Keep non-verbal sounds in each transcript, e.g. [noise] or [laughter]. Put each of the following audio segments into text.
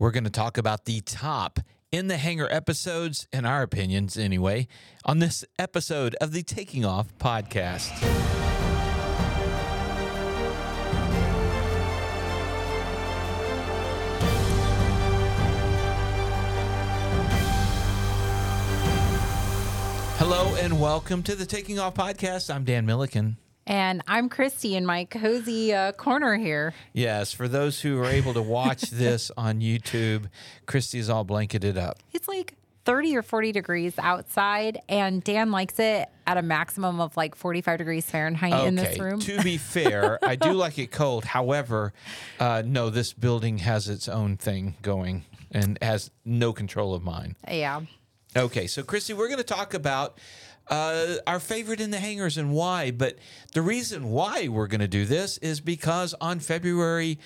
We're going to talk about the top in the hangar episodes, in our opinions anyway, on this episode of the Taking Off podcast. Hello and welcome to the Taking Off podcast. I'm Dan Milliken. And I'm Christy in my cozy uh, corner here. Yes, for those who are able to watch [laughs] this on YouTube, Christy's all blanketed up. It's like 30 or 40 degrees outside, and Dan likes it at a maximum of like 45 degrees Fahrenheit in this room. to be fair, I do like it cold. However, uh, no, this building has its own thing going and has no control of mine. yeah. Okay, so Christy, we're going to talk about uh, our favorite in the hangars and why. But the reason why we're going to do this is because on February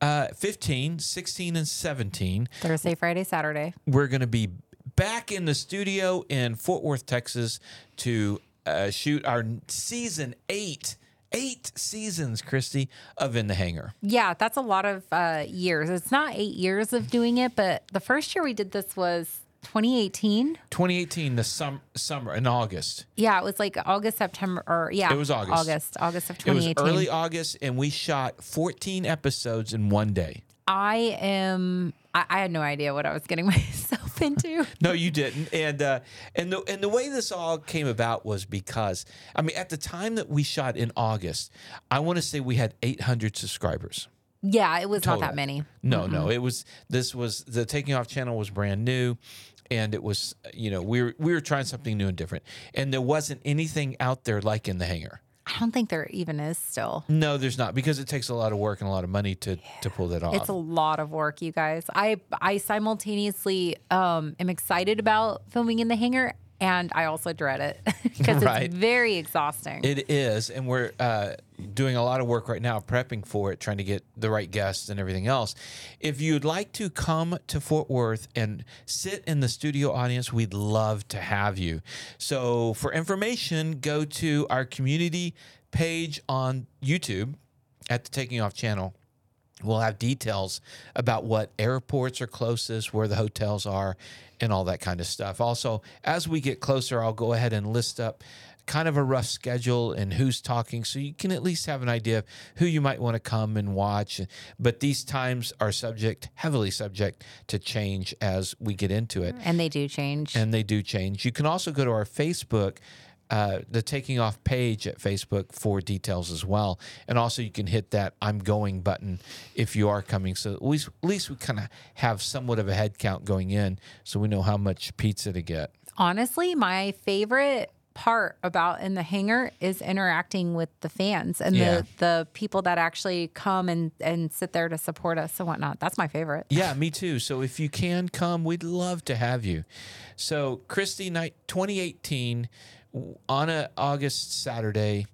uh, 15, 16, and 17, Thursday, Friday, Saturday. we're going to be back in the studio in Fort Worth, Texas to uh, shoot our season eight. Eight seasons, Christy, of In the Hangar. Yeah, that's a lot of uh, years. It's not eight years of doing it, but the first year we did this was 2018. 2018, the sum- summer in August. Yeah, it was like August, September, or yeah, It was August. August, August of It was 2018. early August, and we shot 14 episodes in one day. I am. I, I had no idea what I was getting [laughs] myself into. No, you didn't. And uh, and the and the way this all came about was because I mean, at the time that we shot in August, I want to say we had 800 subscribers. Yeah, it was not that many. No, no, it was this was the Taking Off channel was brand new, and it was you know we were we were trying something new and different, and there wasn't anything out there like in the hangar. I don't think there even is still. No, there's not because it takes a lot of work and a lot of money to to pull that off. It's a lot of work, you guys. I I simultaneously um, am excited about filming in the hangar, and I also dread it [laughs] because Right. it's very exhausting. It is, and we're uh, doing a lot of work right now prepping for it, trying to get the right guests and everything else. If you'd like to come to Fort Worth and sit in the studio audience, we'd love to have you. So, for information, go to our community page on YouTube at the Taking Off channel. We'll have details about what airports are closest, where the hotels are, and all that kind of stuff. Also, as we get closer, I'll go ahead and list up kind of a rough schedule and who's talking so you can at least have an idea of who you might want to come and watch. But these times are subject, heavily subject to change as we get into it. and they do change. And they do change. You can also go to our Facebook, uh, the Taking Off page at Facebook for details as well. And also, you can hit that I'm going button if you are coming. So at least, at least we kind of have somewhat of a head count going in so we know how much pizza to get. Honestly, my favorite part about in the hangar is interacting with the fans and Yeah. the the people that actually come and and sit there to support us and whatnot. That's my favorite. Yeah, me too. So if you can come, we'd love to have you. So Christy Night 2018 on a August Saturday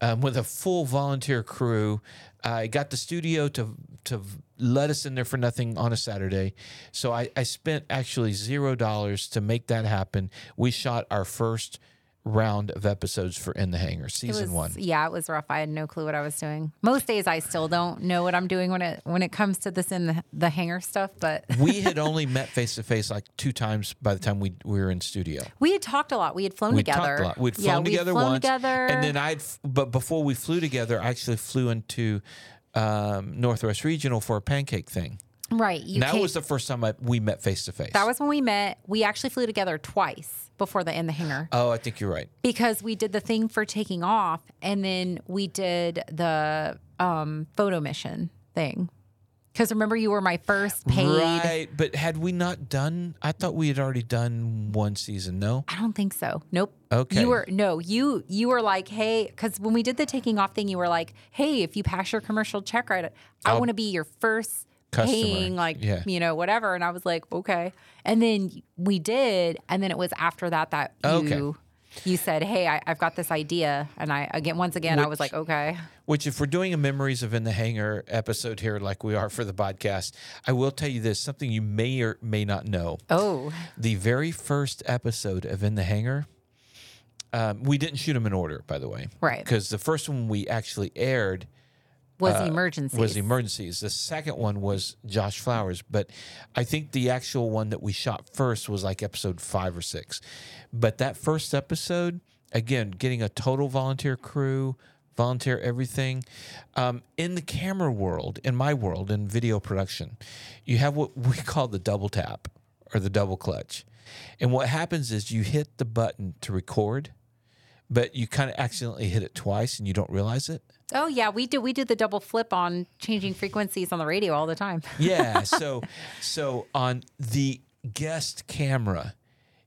um, with a full volunteer crew. I got the studio to to let us in there for nothing on a Saturday. So I, I spent actually zero dollars to make that happen. We shot our first round of episodes for In the Hangar, season was, one. Yeah, it was rough. I had no clue what I was doing. Most days I still don't know what I'm doing when it when it comes to this in the, the hangar stuff, but [laughs] we had only met face to face like two times by the time we, we were in studio. we had talked a lot. We had flown we together. talked a lot. We'd flown yeah, we'd together flown once, together. and then I'd. But before we flew together, I actually flew into um, Northwest Regional for a pancake thing. Right. You that was the first time I, we met face to face. that was when we met. We actually flew together twice before the in the hangar Oh, I think you're right. because we did the thing for taking off, and then we did the um, photo mission thing. Because remember, you were my first paid. Right, but had we not done? I thought we had already done one season. No. I don't think so. Nope. Okay. You were no, you you were like, hey, because when we did the taking off thing, you were like, hey, if you pass your commercial check right, I want to be your first Customer. paying, like Yeah. you know, whatever. And I was like, okay. And then we did, and then it was after that that you Okay. you said, hey, I, I've got this idea, and I again once again I was like, okay. Which, if we're doing a memories of in the hangar episode here, like we are for the podcast, I will tell you this: something you may or may not know. Oh, the very first episode of In the Hangar, um, we didn't shoot them in order, by the way. Right. Because the first one we actually aired Was uh, emergencies. Was emergencies. The second one was Josh Flowers, but I think the actual one that we shot first was like episode five or six. But that first episode, again, getting a total volunteer crew, volunteer everything. Um, in the camera world, in my world, in video production, you have what we [laughs] call the double tap or the double clutch. And what happens is you hit the button to record, but you kind of accidentally hit it twice and you don't realize it. Oh yeah, we do. We do the double flip on changing frequencies on the radio all the time. [laughs] Yeah. So so on the guest camera,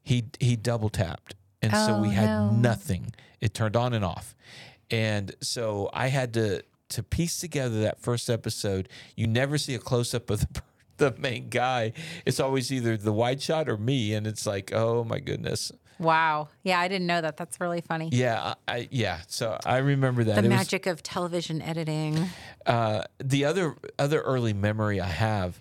he he double tapped. And so we Oh, had no. nothing. It turned on and off. And so I had to to piece together that first episode. You never see a close up of the [laughs] the main guy. It's always either the wide shot or me and it's like, "Oh my goodness." Wow. Yeah, I didn't know that. That's really funny. Yeah, I, yeah. So I remember that The It was- magic of television editing. uh, the other other early memory I have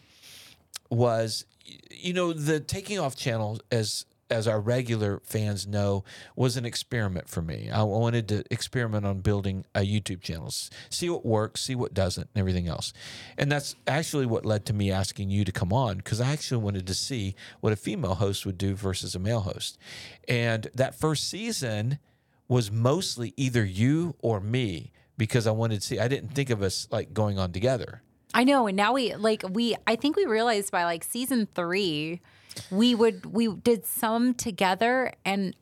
was, you know, the taking off channel as as our regular fans know was an experiment for me. I wanted to experiment on building a YouTube channel, see what works, see what doesn't, and everything else. And that's actually what led to me asking you to come on because I actually wanted to see what a female host would do versus a male host. And that first season was mostly either you or me because I wanted to see. I didn't think of us like going on together. I know, and now we like we. I think we realized by like season three, we would we did some together, and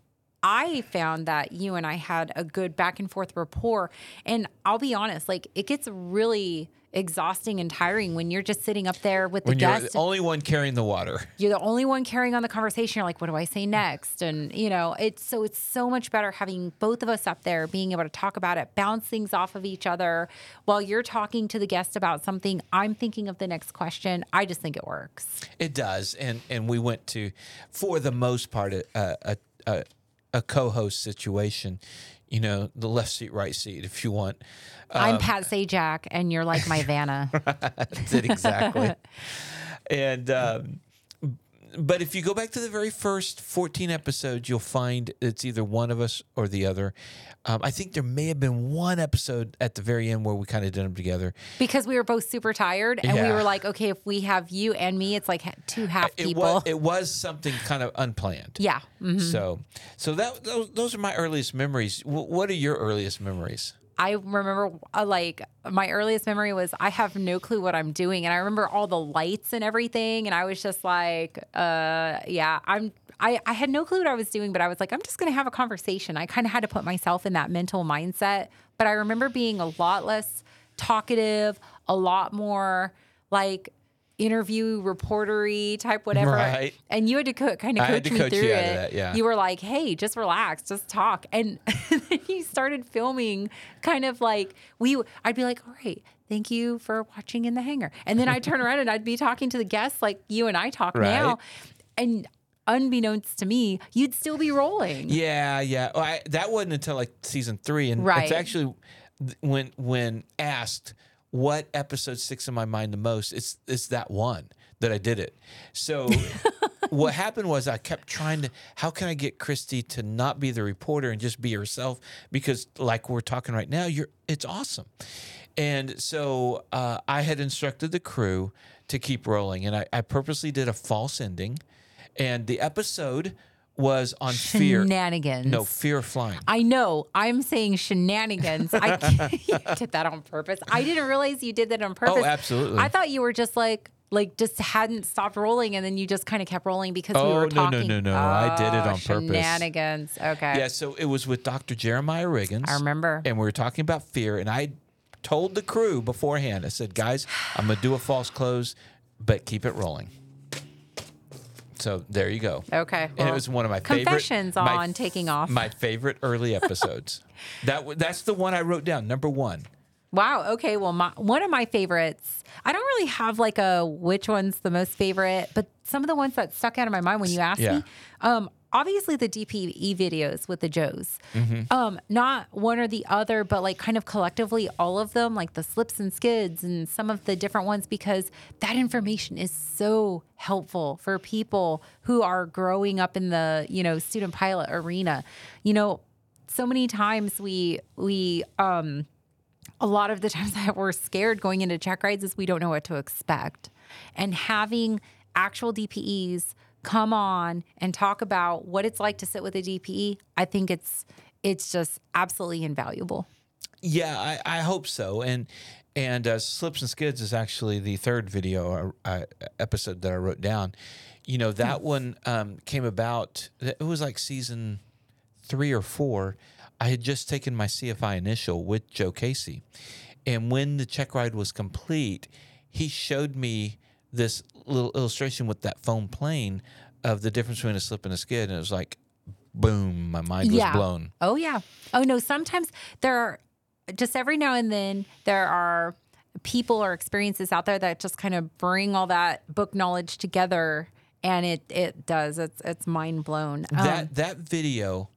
I found that you and I had a good back and forth rapport. And I'll be honest, like it gets really exhausting and tiring when you're just sitting up there with the When you're guest. the only one carrying the water. you're the only one carrying on the conversation. You're like, what do I say next? And you know, it's so it's so much better having both of us up there, being able to talk about it, bounce things off of each other while you're talking to the guest about something. I'm thinking of the next question. I just think it works. It does, and and we went to, for the most part, a a a, a co-host situation. You know, the left seat, right seat, if you want. I'm Pat Sajak, and you're like my Vanna. [laughs] Exactly. [laughs] and um, but if you go back to the very first 14 episodes, you'll find it's either one of us or the other. Um, I think there may have been one episode at the very end where we kind of did them together. because we were both super tired, and we were like, okay, if we have you and me, it's like two half It people. was it was something kind of unplanned. yeah. mhm. So so that those, those are my earliest memories. W- what are your earliest memories? I remember uh, like my earliest memory was I have no clue what I'm doing and I remember all the lights and everything and I was just like uh yeah I'm I, I had no clue what I was doing, but I was like, I'm just to have a conversation. I kind of had to put myself in that mental mindset. But I remember being a lot less talkative, a lot more like interview reportery type whatever. Right. And you had to co- kind of coach me coach through you it. that, yeah. You were like, hey, just relax, just talk. And [laughs] then you started filming kind of like we I'd be like, all right, thank you for watching in the hangar. And then I'd turn around and I'd be talking to the guests like you and I talk now. And unbeknownst to me, you'd still be rolling. Yeah, yeah. Well, I, that wasn't until like season three, and Right. it's actually when when asked what episode sticks in my mind the most, it's it's that one that I did it. So [laughs] what happened was I kept trying to. How can I get Christy to not be the reporter and just be herself? Because like we're talking right now, you're it's awesome. And so uh, I had instructed the crew to keep rolling, and I, I purposely did a false ending, and the episode was on fear. Shenanigans. No, fear of flying. I know. I'm saying shenanigans. I [laughs] [laughs] did that on purpose. I didn't realize you did that on oh, purpose. Oh, absolutely. I thought you were just like like just hadn't stopped rolling and then you just kind of kept rolling because we Oh, were no, no, no, no. I did it Oh, on purpose. Shenanigans. Okay. Yeah, so it was with Dr. Jeremiah Riggins. I remember. And we were talking about fear, and I told the crew beforehand, I said, guys, I'm going to do a false close, but keep it rolling. So there you go. Okay. And it was one of my favorite confessions on taking off. My favorite early [laughs] episodes. that that's the one I wrote down, number one. Wow. Okay. Well, my, one of my favorites. I don't really have like a which one's the most favorite, but some of the ones that stuck out of my mind when you asked Yeah. me. Um, obviously the DPE videos with the Joes. Mm-hmm. Um, not one or the other, but like kind of collectively all of them, like the slips and skids and some of the different ones, because that information is so helpful for people who are growing up in the you know student pilot arena. You know, so many times we we um a lot of the times [laughs] that we're scared going into check rides is we don't know what to expect. And having actual DPEs come on and talk about what it's like to sit with a DPE, I think it's it's just absolutely invaluable. Yeah, I, I hope so. And and uh, slips and skids is actually the third video uh, uh, episode that I wrote down. You know that one um, came about. It was like season three or four. I had just taken my CFI initial with Joe Casey, and when the check ride was complete, he showed me this little illustration with that foam plane of the difference between a slip and a skid, and it was like, boom, my mind was blown. Oh yeah. Oh no. Sometimes there are just every now and then there are people or experiences out there that just kind of bring all that book knowledge together and it it does it's it's mind blown um, that that video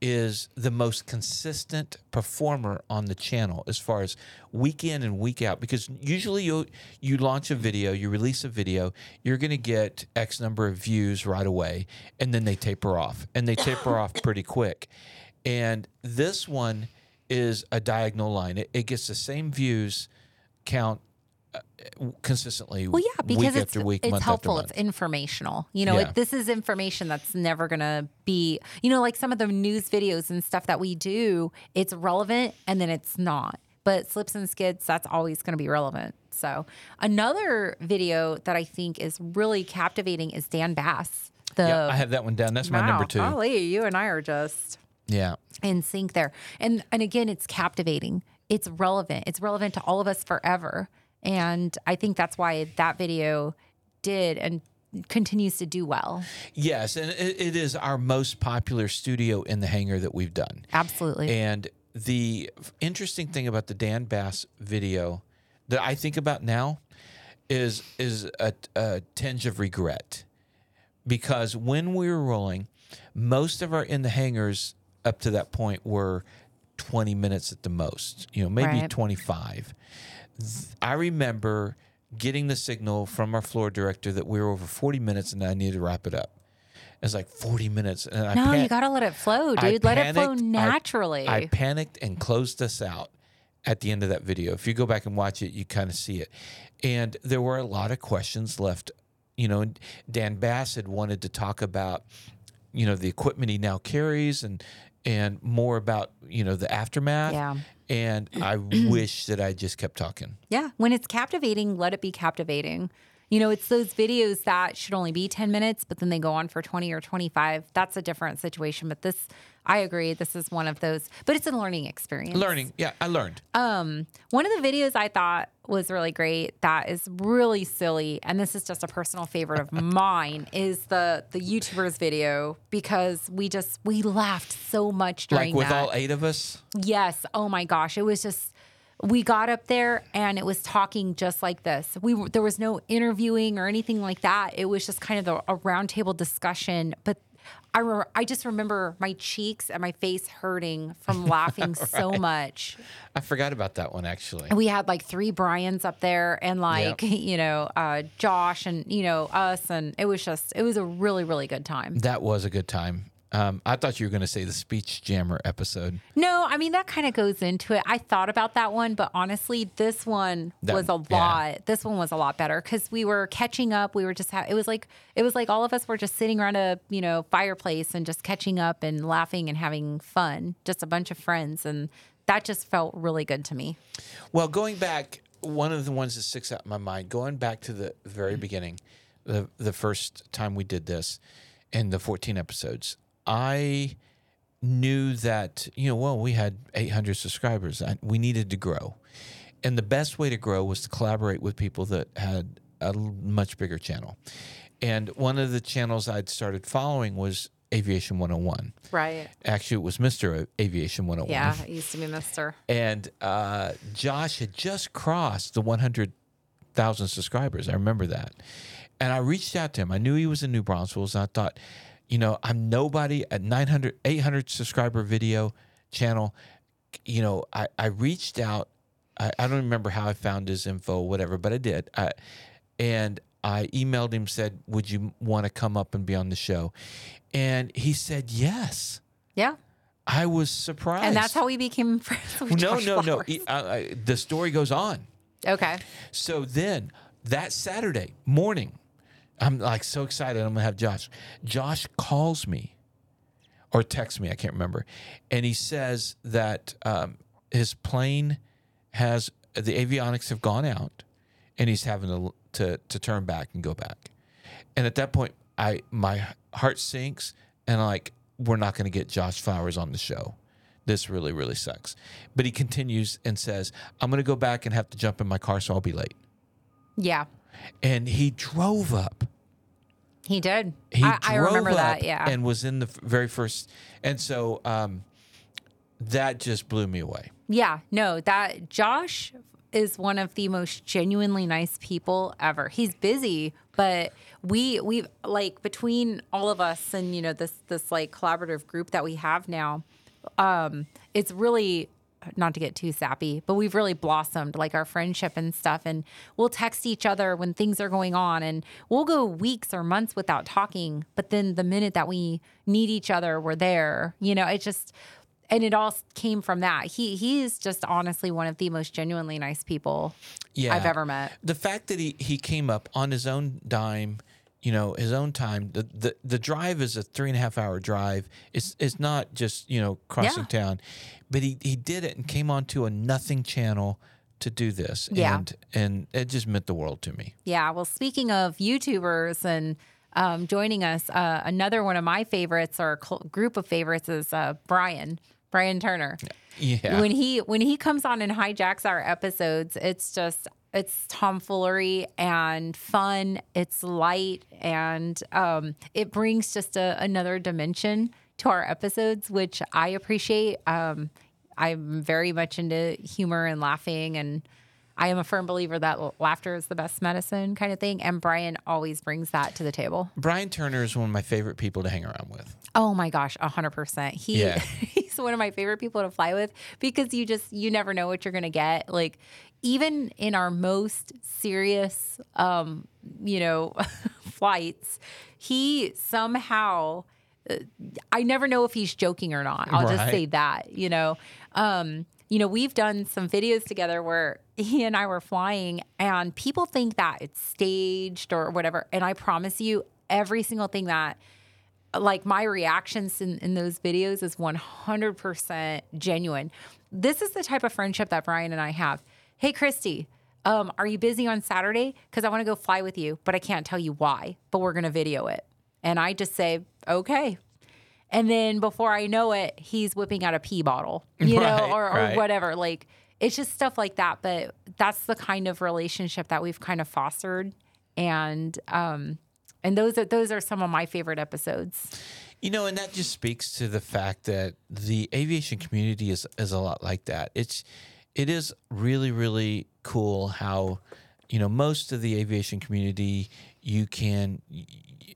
is the most consistent performer on the channel as far as week in and week out because usually you you launch a video you release a video you're going to get x number of views right away and then they taper off and they taper off [laughs] pretty quick. And this one is a diagonal line. It, it gets the same views count consistently well yeah because week it's, after week it's helpful it's informational you know Yeah. it, this is information that's never gonna be you know like some of the news videos and stuff that we do it's relevant and then it's not but slips and skids that's always gonna be relevant so another video that i think is really captivating is dan bass the yeah, I have that one down. That's my number two. golly, you and i are just Yeah. in sync there. And and again, it's captivating. It's relevant. It's relevant to all of us forever. And I think that's why that video did and continues to do well. Yes, and it, it is our most popular studio in the hangar that we've done. Absolutely. And the interesting thing about the Dan Bass video that I think about now is is a, a tinge of regret because when we were rolling, most of our in the hangars up to that point were 20 minutes at the most, you know, maybe Right. 25. I remember getting the signal from our floor director that we were over 40 minutes and I needed to wrap it up. It's like 40 minutes. And I no, pan- you got to let it flow, I dude. Let it flow panicked. I- naturally. I, panicked and closed us out at the end of that video. If you go back and watch it, you kind of see it. And there were a lot of questions left. You know, Dan Bass had wanted to talk about, you know, the equipment he now carries and and more about, you know, the aftermath. Yeah. And I [clears throat] wish that I just kept talking. Yeah. When it's captivating, let it be captivating. You know, it's those videos that should only be 10 minutes, but then they go on for 20 or 25. That's a different situation. But this, I agree, this is one of those, but it's a learning experience. Learning. Yeah, I learned. Um, one of the videos I thought was really great that is really silly, and this is just a personal favorite of [laughs] mine, is the the YouTubers video because we just we laughed so much during Like with that. all eight of us. Yes. Oh my gosh. It was just we got up there and it was talking just like this. We there was no interviewing or anything like that. It was just kind of the, a roundtable discussion. But I re- I just remember my cheeks and my face hurting from [laughs] laughing so much. I forgot about that one actually. We had like three Brian's up there and like [laughs] you know uh, Josh and you know us and it was just it was a really really good time. That was a good time. Um, I thought you were going to say the speech jammer episode. No, I mean that kind of goes into it. I thought about that one, but honestly, this one That- was a yeah. lot. This one was a lot better because we were catching up. We were just ha- it was like it was like all of us were just sitting around a you know fireplace and just catching up and laughing and having fun. Just a bunch of friends, and that just felt really good to me. Well, going back, one of the ones that sticks out in my mind, going back to the very beginning, the the first time we did this, in the 14 episodes, I knew that you know, well, we had 800 subscribers. I, we needed to grow, and the best way to grow was to collaborate with people that had a much bigger channel. And one of the channels I'd started following was Aviation 101. Right. Actually, it was Mr. Aviation 101 Yeah, it used to be Mister. and uh, Josh had just crossed the 100,000 subscribers. I remember that. And I reached out to him. I knew he was in New Braunfels. And I thought, you know, I'm nobody at 900, 800 subscriber video channel. You know, I, I reached out. I, I don't remember how I found his info, whatever, but I did. I, and I emailed him, said, Would you want to come up and be on the show? And he said, Yes. Yeah. I was surprised. And that's how we became friends with No, Josh no, no. Flowers. E- I- I- the story goes on. Okay. So then that Saturday morning, I'm like so excited. I'm gonna have Josh. Josh calls me or texts me. I can't remember, and he says that um, his plane has the avionics have gone out, and he's having to to to turn back and go back. And at that point, I my heart sinks, and I'm like we're not to get Josh Flowers on the show. This really really sucks. But he continues and says, "I'm going to go back and have to jump in my car, so I'll be late." Yeah. And he drove up. He did. He I, I remember that. Yeah. and was in the very first. And so um, that just blew me away. Yeah, no, that Josh is one of the most genuinely nice people ever. He's busy, but we we like between all of us and you know this this like collaborative group that we have now, um, it's really not to get too sappy, but we've really blossomed like our friendship and stuff. And we'll text each other when things are going on, and we'll go weeks or months without talking. But then the minute that we need each other, we're there. You know, it just and it all came from that. He he is just honestly one of the most genuinely nice people Yeah. I've ever met. The fact that he, he came up on his own dime, you know, his own time. The, the the drive is a three and a half hour drive. It's it's not just you know crossing Yeah. town, but he he did it and came onto a nothing channel to do this. Yeah. And and it just meant the world to me. Yeah. Well, speaking of YouTubers and um, joining us, uh, another one of my favorites or cl- group of favorites is uh, Brian. Brian Turner. Yeah. When he when he comes on and hijacks our episodes, it's just it's tomfoolery and fun. It's light and um, it brings just a, another dimension to our episodes, which I appreciate. Um, I'm very much into humor and laughing, and I am a firm believer that laughter is the best medicine, kind of thing. And Brian always brings that to the table. Brian Turner is one of my favorite people to hang around with. Oh my gosh, a hundred percent. He Yeah. [laughs] he's one of my favorite people to fly with because you just you never know what you're gonna get. Like even in our most serious um, you know, [laughs] flights, he somehow uh, I never know if he's joking or not. I'll just say that, you know. Um, you know, we've done some videos together where he and I were flying and people think that it's staged or whatever. And I promise you, every single thing that like my reactions in, in those videos is 100% genuine. This is the type of friendship that Brian and I have. Hey, Christy, um, are you busy on Saturday? Because I want to go fly with you, but I can't tell you why, but we're going to video it. And I just say, okay. And then before I know it, he's whipping out a pee bottle, [laughs] you know, or, or right. whatever. Like it's just stuff like that. But that's the kind of relationship that we've kind of fostered. And, um, and those are those are some of my favorite episodes. You know, and that just speaks to the fact that the aviation community is is a lot like that. It's it is really really cool how you know most of the aviation community you can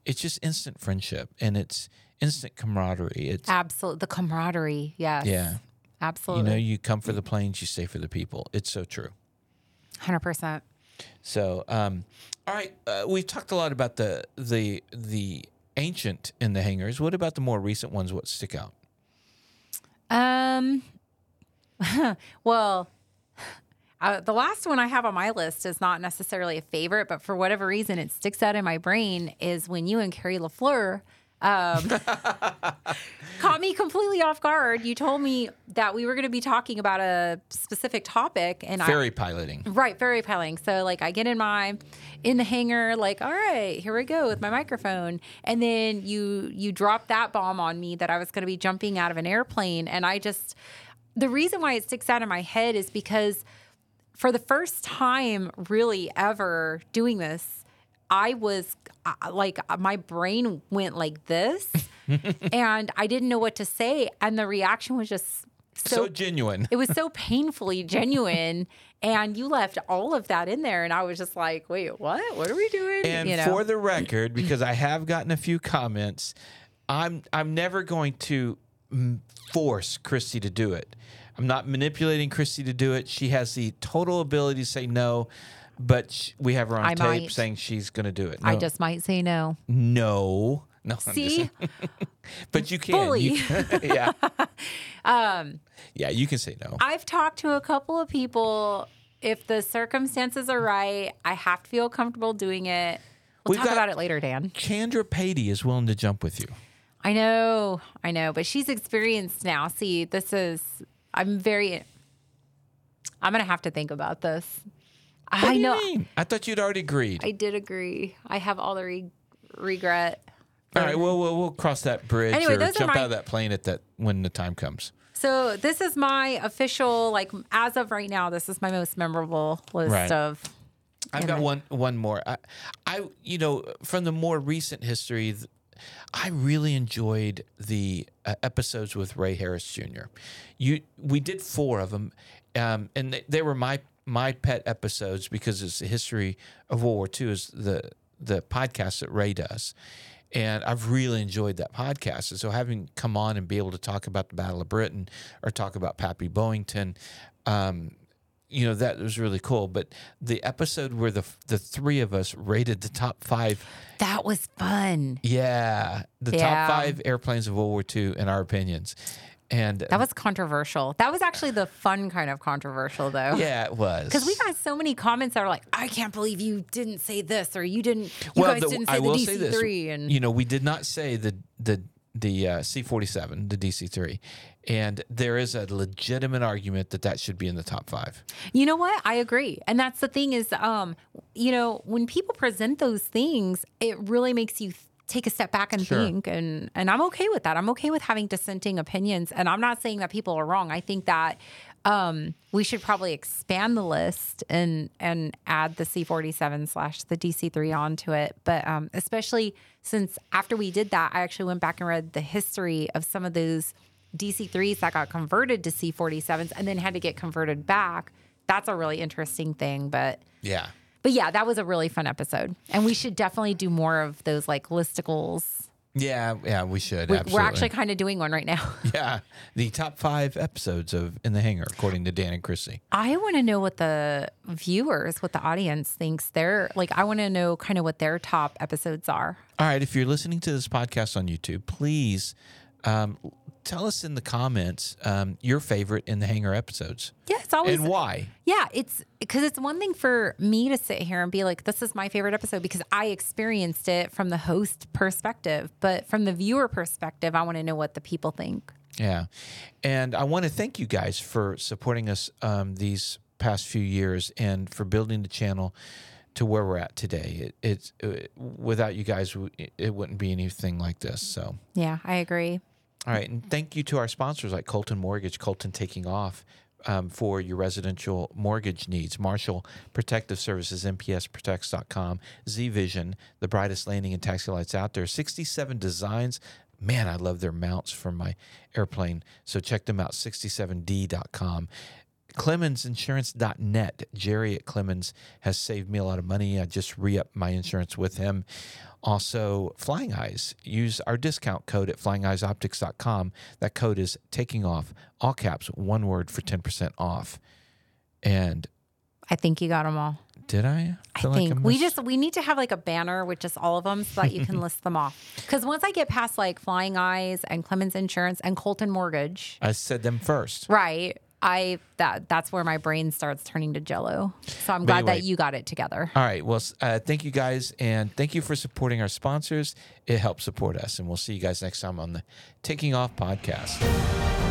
it's just instant friendship and it's instant camaraderie. It's Absolutely, the camaraderie. Yes. yeah. Absolutely. You know, you come for the planes, you stay for the people. It's so true. Hundred percent. So, um, all right, uh, we've talked a lot about the the the ancient in the hangars. What about the more recent ones? What stick out? Um. [laughs] well, [sighs] uh, the last one I have on my list is not necessarily a favorite, but for whatever reason, it sticks out in my brain. Is when you and Carrie Lafleur. Um, [laughs] caught me completely off guard. You told me that we were going to be talking about a specific topic, and I, Ferry piloting. Right, ferry piloting. So like I get in my in the hangar, like, all right, here we go with my microphone. And then you you drop that bomb on me that I was gonna be jumping out of an airplane. And I just the reason why it sticks out in my head is because for the first time really ever doing this, I was uh, like my brain went like this [laughs] and I didn't know what to say. And the reaction was just So, genuine. it was so [laughs] painfully genuine and you left all of that in there and i was just like wait what what are we doing And you know for the record, [clears throat] because I have gotten a few comments, I'm I'm never going to force Christy to do it. I'm not manipulating Christy to do it. She has the total ability to say no, but sh- we have her on I tape might. saying she's going to do it. i just might say no no. No, I'm See, [laughs] but you can. You can- [laughs] yeah. [laughs] um. Yeah, you can say no. I've talked to a couple of people. If the circumstances are right, I have to feel comfortable doing it. We'll We've talk about it later, Dan. Chandra Patey is willing to jump with you. I know, I know, but she's experienced now. See, this is, I'm very, I'm to have to think about this. What I do you know. mean? I thought you'd already agreed. I did agree. I have all the re- regret. All right, well, we'll we'll cross that bridge Anyway, or jump my- out of that plane at that when the time comes. So this is my official, like as of right now, this is my most memorable list Right. of. I've got one one more. I, I you know from the more recent history, I really enjoyed the uh, episodes with Ray Harris Jr. You we did four of them, um, and they, they were my my pet episodes because it's the history of World War II is the the podcast that Ray does. And I've really enjoyed that podcast. And so having come on and be able to talk about the Battle of Britain or talk about Pappy Boyington, um, you know that was really cool. But the episode where the the three of us rated the top five, That was fun. yeah, the Yeah. top five airplanes of World War II in our opinions, and That was controversial. That was actually the fun kind of controversial, though. yeah, it was Because we got so many comments that are like, I can't believe you didn't say this or you didn't, you well, guys the- didn't I the will say this, DC3. And you know, we did not say the the the uh, C forty seven, the DC three, and there is a legitimate argument that that should be in the top five. You know what? I agree. And that's the thing is, um, you know, when people present those things, it really makes you th- take a step back and Sure. think and and I'm okay with that. I'm okay with having dissenting opinions and I'm not saying that people are wrong. I think that um, we should probably expand the list and and add the C47 slash the DC3 onto it. But um, especially since after we did that, I actually went back and read the history of some of those DC3s that got converted to C47s and then had to get converted back. That's a really interesting thing. But Yeah, but yeah, that was a really fun episode. And we should definitely do more of those like listicles. Yeah, yeah. We should. We, we're actually kind of doing one right now. [laughs] yeah, the top five episodes of In the Hangar, according to Dan and Chrissy. I want to know what the viewers, what the audience thinks they're like. I want to know kind of what their top episodes are. All right, if you're listening to this podcast on YouTube, please um, tell us in the comments um, your favorite in the Hangar episodes Yeah, it's always and why. Yeah, it's because it's one thing for me to sit here and be like, this is my favorite episode because I experienced it from the host perspective. But from the viewer perspective, I want to know what the people think. Yeah. And I want to thank you guys for supporting us um, these past few years and for building the channel to where we're at today. It, it's uh, without you guys, it- it wouldn't be anything like this. So, Yeah, I agree. All right. And thank you to our sponsors like Colton Mortgage, Colton taking off. Um, for your residential mortgage needs, Marshall Protective Services, MPSProtects.com, Z Vision, the brightest landing and taxi lights out there, 67 designs. Man, I love their mounts for my airplane. So check them out, 67d.com. ClemensInsurance.net. Jerry at Clemens has saved me a lot of money. I just re upped my insurance with him. Also, Flying Eyes. Use our discount code at flyingeyesoptics.com. That code is taking off, all caps, one word for 10% off. And I think you got them all. did I? I feel like think we just we need to have like a banner with just all of them so that you can [laughs] list them off. Because once I get past like Flying Eyes and Clemens Insurance and Colton Mortgage, I said them first. right? I that that's where my brain starts turning to Jello. So I'm glad anyway. that you got it together. All right. Well, uh, thank you guys. And thank you for supporting our sponsors. It helps support us. And we'll see you guys next time on the Taking Off podcast.